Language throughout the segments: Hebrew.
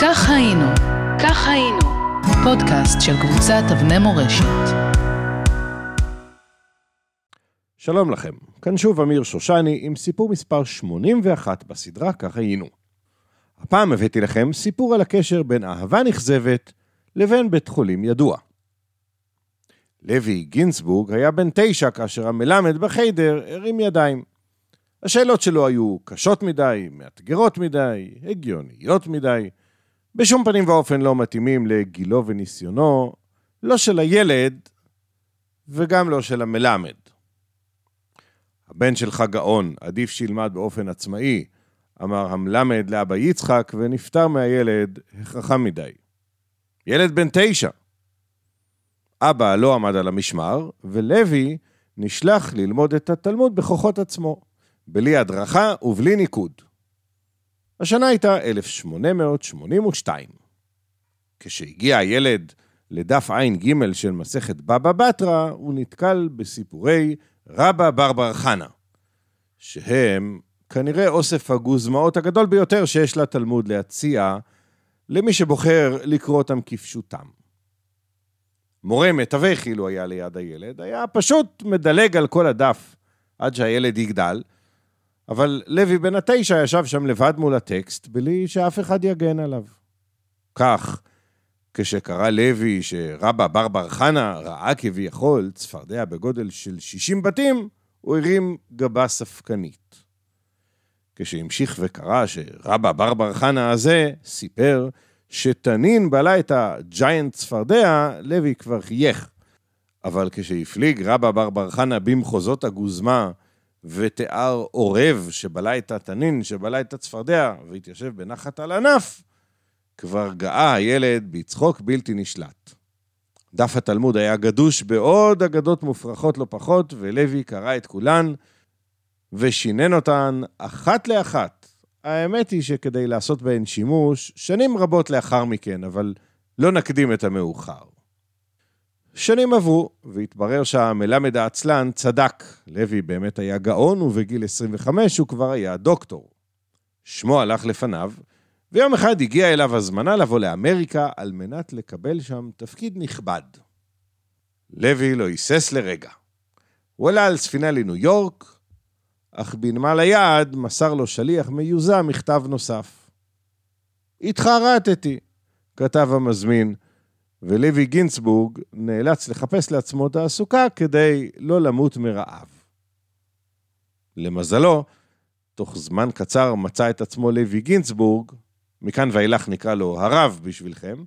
כך היינו, כך היינו, פודקאסט של קבוצת אבני מורשת. שלום לכם, כאן שוב אמיר שושני עם סיפור מספר 81 בסדרה כך היינו. הפעם הבאתי לכם סיפור על הקשר בין אהבה נכזבת לבין בית חולים ידוע. לוי גינסבורג היה בן תשע כאשר המלמד בחיידר הרים ידיים. השאלות שלו היו קשות מדי, מאתגרות מדי, הגיוניות מדי, בשום פנים ואופן לא מתאימים לגילו וניסיונו, לא של הילד וגם לא של המלמד. הבן שלך גאון, עדיף שילמד באופן עצמאי, אמר המלמד לאבא יצחק, ונפטר מהילד חכם מדי. ילד בן תשע. אבא לא עמד על המשמר, ולוי נשלח ללמוד את התלמוד בכוחות עצמו, בלי הדרכה ובלי ניקוד. השנה הייתה 1882. כשהגיע הילד לדף ע"ג של מסכת בבא בתרא, הוא נתקל בסיפורי רבא בר בר חנה, שהם כנראה אוסף הגוזמאות הגדול ביותר שיש לתלמוד להציע למי שבוחר לקרוא אותם כפשוטם. מורה מתווך, אילו היה ליד הילד, היה פשוט מדלג על כל הדף עד שהילד יגדל, אבל לוי בן התשע ישב שם לבד מול הטקסט, בלי שאף אחד יגן עליו. כך, כשקרא לוי שרבא בר בר חנה ראה כביכול צפרדע בגודל של 60 בתים, הוא הרים גבה ספקנית. כשהמשיך וקרא שרבא בר בר חנה הזה סיפר שתנין בלע את הג'יינט צפרדע, לוי כבר חייך. אבל כשהפליג רבא בר בר חנה במחוזות הגוזמה ותיאר עורב שבלע את התנין, שבלע את הצפרדע, והתיישב בנחת על ענף, כבר גאה הילד בצחוק בלתי נשלט. דף התלמוד היה גדוש בעוד אגדות מופרכות לא פחות, ולוי קרא את כולן ושינן אותן אחת לאחת. האמת היא שכדי לעשות בהן שימוש, שנים רבות לאחר מכן, אבל לא נקדים את המאוחר. שנים עברו, והתברר שהמלמד העצלן צדק. לוי באמת היה גאון, ובגיל 25 הוא כבר היה דוקטור. שמו הלך לפניו, ויום אחד הגיעה אליו הזמנה לבוא לאמריקה על מנת לקבל שם תפקיד נכבד. לוי לא היסס לרגע. הוא עלה על ספינה לניו יורק, אך בנמל היעד מסר לו שליח מיוזע מכתב נוסף. התחרטתי, כתב המזמין, ולוי גינסבורג נאלץ לחפש לעצמו תעסוקה כדי לא למות מרעב. למזלו, תוך זמן קצר מצא את עצמו לוי גינסבורג, מכאן ואילך נקרא לו הרב בשבילכם,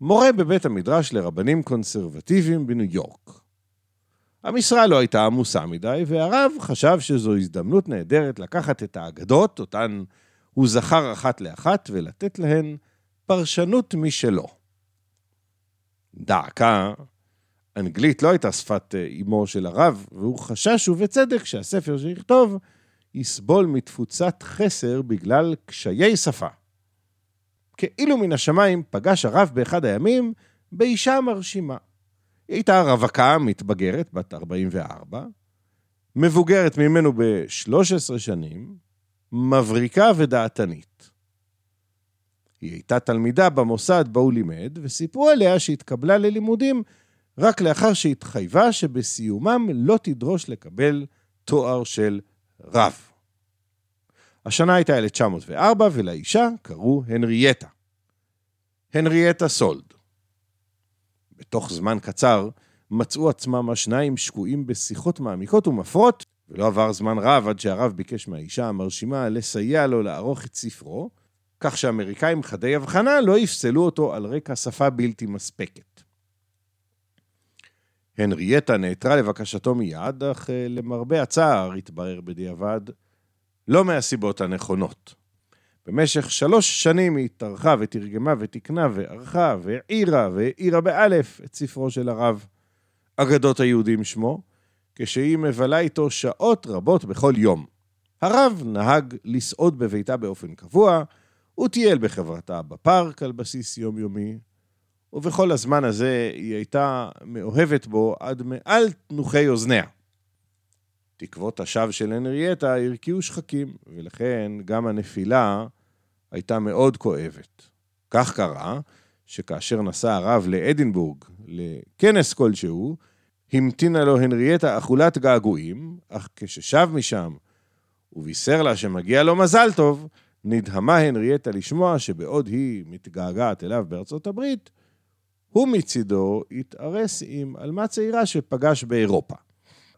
מורה בבית המדרש לרבנים קונסרבטיביים בניו יורק. המשרה לא הייתה עמוסה מדי, והרב חשב שזו הזדמנות נהדרת לקחת את האגדות, אותן הוא זכר אחת לאחת, ולתת להן פרשנות משלו. דעקה, אנגלית לא הייתה שפת אמו של הרב, והוא חשש, ובצדק, שהספר שיכתוב יסבול מתפוצת חסר בגלל קשיי שפה. כאילו מן השמיים פגש הרב באחד הימים באישה מרשימה. היא הייתה רווקה מתבגרת, בת 44, מבוגרת ממנו ב-13 שנים, מבריקה ודעתנית. היא הייתה תלמידה במוסד בו הוא לימד, וסיפרו עליה שהתקבלה ללימודים רק לאחר שהתחייבה שבסיומם לא תדרוש לקבל תואר של רב. השנה הייתה 1904, ולאישה קראו הנריאטה. הנריאטה סולד. בתוך זמן קצר מצאו עצמם השניים שקועים בשיחות מעמיקות ומפרות, ולא עבר זמן רב עד שהרב ביקש מהאישה המרשימה לסייע לו לערוך את ספרו, כך שאמריקאים חדי הבחנה לא יפסלו אותו על רקע שפה בלתי מספקת. הנריאטה נעתרה לבקשתו מיד, אך אה, למרבה הצער, התברר בדיעבד, לא מהסיבות הנכונות. במשך שלוש שנים היא טרחה ותרגמה ותיקנה וערכה והעירה והעירה באלף את ספרו של הרב, אגדות היהודים שמו, כשהיא מבלה איתו שעות רבות בכל יום. הרב נהג לסעוד בביתה באופן קבוע, הוא טייל בחברתה בפארק על בסיס יומיומי, ובכל הזמן הזה היא הייתה מאוהבת בו עד מעל תנוחי אוזניה. תקוות השווא של הנריאטה הרקיעו שחקים, ולכן גם הנפילה הייתה מאוד כואבת. כך קרה שכאשר נסע הרב לאדינבורג לכנס כלשהו, המתינה לו הנריאטה אכולת געגועים, אך כששב משם ובישר לה שמגיע לו מזל טוב, נדהמה הנריאטה לשמוע שבעוד היא מתגעגעת אליו בארצות הברית, הוא מצידו התארס עם עלמה צעירה שפגש באירופה.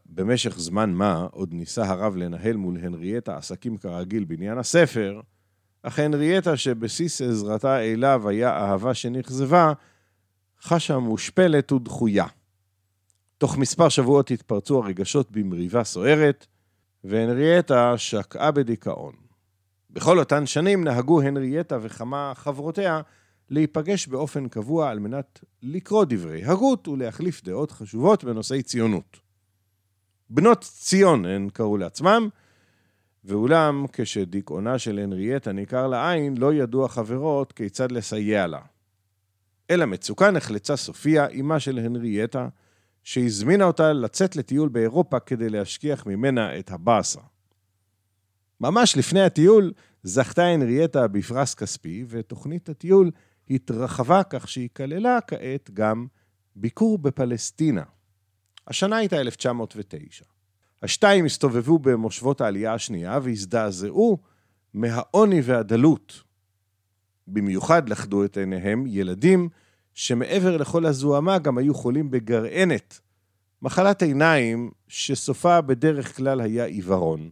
במשך זמן מה עוד ניסה הרב לנהל מול הנריאטה עסקים כרגיל בעניין הספר, אך הנריאטה שבסיס עזרתה אליו היה אהבה שנכזבה, חשה מושפלת ודחויה. תוך מספר שבועות התפרצו הרגשות במריבה סוערת, והנריאטה שקעה בדיכאון. בכל אותן שנים נהגו הנריאטה וכמה חברותיה להיפגש באופן קבוע על מנת לקרוא דברי הגות ולהחליף דעות חשובות בנושאי ציונות. בנות ציון הן קראו לעצמם, ואולם כשדיכאונה של הנריאטה ניכר לעין, לא ידעו החברות כיצד לסייע לה. אל המצוקה נחלצה סופיה, אמה של הנריאטה, שהזמינה אותה לצאת לטיול באירופה כדי להשכיח ממנה את הבאסה. ממש לפני הטיול זכתה הנריאטה בפרס כספי, ותוכנית הטיול התרחבה כך שהיא כללה כעת גם ביקור בפלסטינה. השנה הייתה 1909. השתיים הסתובבו במושבות העלייה השנייה והזדעזעו מהעוני והדלות. במיוחד לכדו את עיניהם ילדים שמעבר לכל הזוהמה גם היו חולים בגרענת, מחלת עיניים שסופה בדרך כלל היה עיוורון.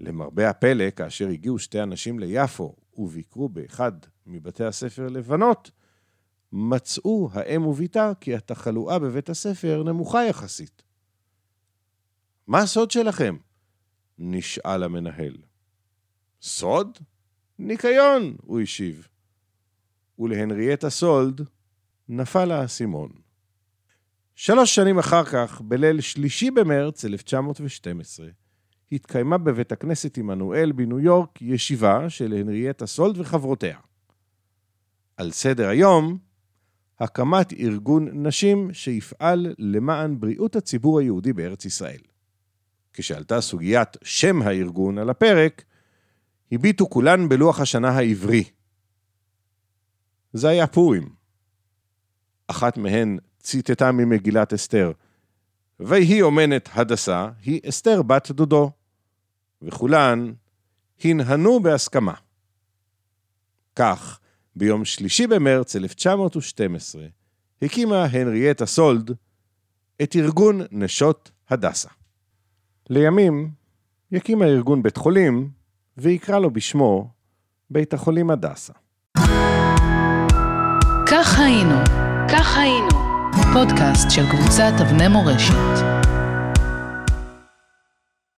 למרבה הפלא, כאשר הגיעו שתי אנשים ליפו וביקרו באחד מבתי הספר לבנות, מצאו האם וביתה כי התחלואה בבית הספר נמוכה יחסית. מה הסוד שלכם? נשאל המנהל. סוד? ניקיון, הוא השיב. ולהנריאטה סולד נפל האסימון. שלוש שנים אחר כך, בליל שלישי במרץ 1912, התקיימה בבית הכנסת עמנואל בניו יורק ישיבה של הנריאטה סולד וחברותיה. על סדר היום, הקמת ארגון נשים שיפעל למען בריאות הציבור היהודי בארץ ישראל. כשעלתה סוגיית שם הארגון על הפרק, הביטו כולן בלוח השנה העברי. זה היה פורים. אחת מהן ציטטה ממגילת אסתר, ויהי אומנת הדסה, היא אסתר בת דודו, וכולן הנהנו בהסכמה. כך, ביום שלישי במרץ 1912, הקימה הנריאטה סולד את ארגון נשות הדסה. לימים יקים הארגון בית חולים ויקרא לו בשמו בית החולים הדסה. כך היינו, כך היינו, פודקאסט של קבוצת אבני מורשת.